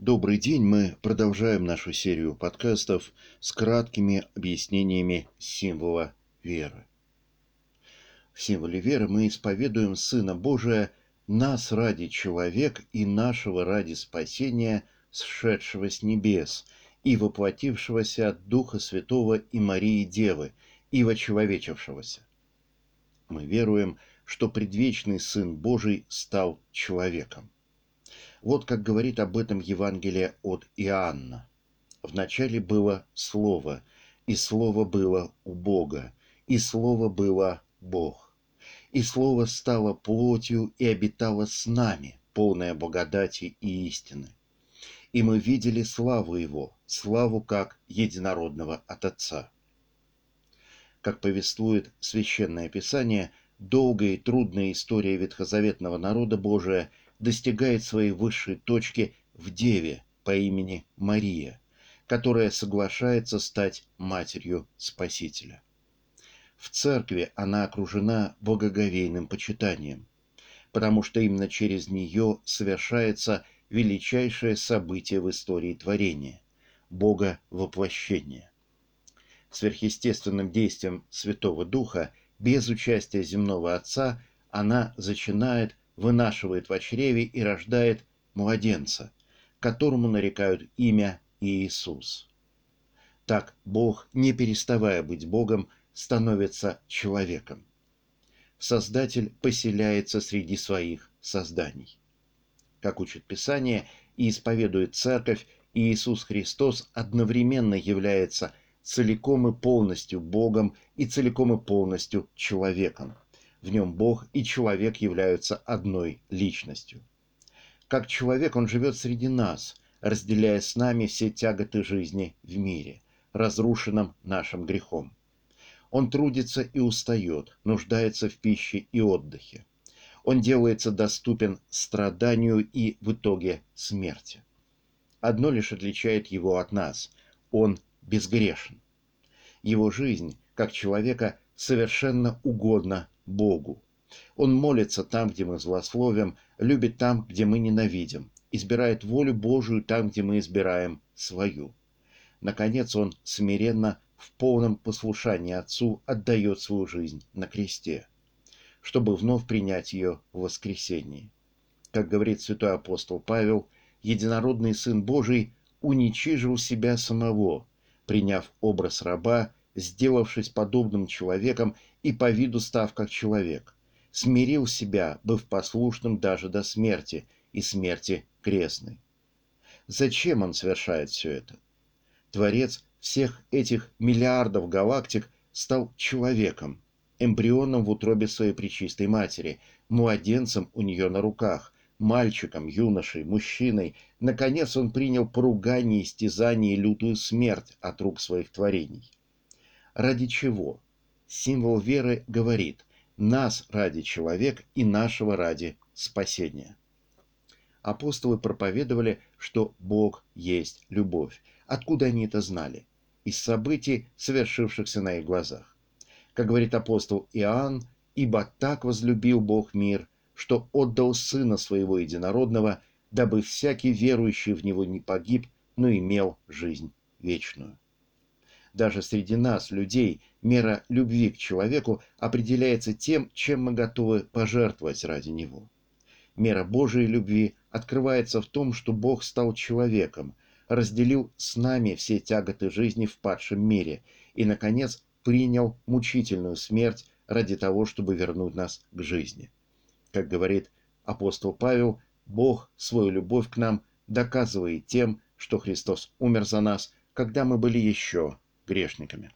Добрый день, мы продолжаем нашу серию подкастов с краткими объяснениями символа веры. В символе веры мы исповедуем Сына Божия, нас ради человек и нашего ради спасения, сшедшего с небес и воплотившегося от Духа Святого и Марии Девы, и вочеловечившегося. Мы веруем, что предвечный Сын Божий стал человеком. Вот как говорит об этом Евангелие от Иоанна. Вначале было Слово, и Слово было у Бога, и Слово было Бог. И Слово стало плотью и обитало с нами, полное благодати и истины. И мы видели славу Его, славу как единородного от Отца. Как повествует Священное Писание, долгая и трудная история ветхозаветного народа Божия достигает своей высшей точки в Деве по имени Мария, которая соглашается стать матерью Спасителя. В церкви она окружена благоговейным почитанием, потому что именно через нее совершается величайшее событие в истории творения – Бога воплощения. Сверхъестественным действием Святого Духа, без участия земного Отца, она зачинает вынашивает в чреве и рождает младенца, которому нарекают имя Иисус. Так Бог, не переставая быть Богом, становится человеком. Создатель поселяется среди своих созданий. Как учит Писание и исповедует Церковь, Иисус Христос одновременно является целиком и полностью Богом и целиком и полностью человеком – в нем Бог и человек являются одной личностью. Как человек он живет среди нас, разделяя с нами все тяготы жизни в мире, разрушенном нашим грехом. Он трудится и устает, нуждается в пище и отдыхе. Он делается доступен страданию и в итоге смерти. Одно лишь отличает его от нас – он безгрешен. Его жизнь, как человека, совершенно угодна Богу. Он молится там, где мы злословим, любит там, где мы ненавидим, избирает волю Божию там, где мы избираем свою. Наконец, он смиренно, в полном послушании Отцу, отдает свою жизнь на кресте, чтобы вновь принять ее в воскресении. Как говорит святой апостол Павел, единородный Сын Божий уничижил себя самого, приняв образ раба сделавшись подобным человеком и по виду став как человек, смирил себя, быв послушным даже до смерти и смерти крестной. Зачем он совершает все это? Творец всех этих миллиардов галактик стал человеком, эмбрионом в утробе своей пречистой матери, младенцем у нее на руках, мальчиком, юношей, мужчиной. Наконец он принял поругание, истязание и лютую смерть от рук своих творений. Ради чего? Символ веры говорит «нас ради человек и нашего ради спасения». Апостолы проповедовали, что Бог есть любовь. Откуда они это знали? Из событий, совершившихся на их глазах. Как говорит апостол Иоанн, «Ибо так возлюбил Бог мир, что отдал Сына Своего Единородного, дабы всякий верующий в Него не погиб, но имел жизнь вечную» даже среди нас, людей, мера любви к человеку определяется тем, чем мы готовы пожертвовать ради него. Мера Божией любви открывается в том, что Бог стал человеком, разделил с нами все тяготы жизни в падшем мире и, наконец, принял мучительную смерть ради того, чтобы вернуть нас к жизни. Как говорит апостол Павел, Бог свою любовь к нам доказывает тем, что Христос умер за нас, когда мы были еще грешниками.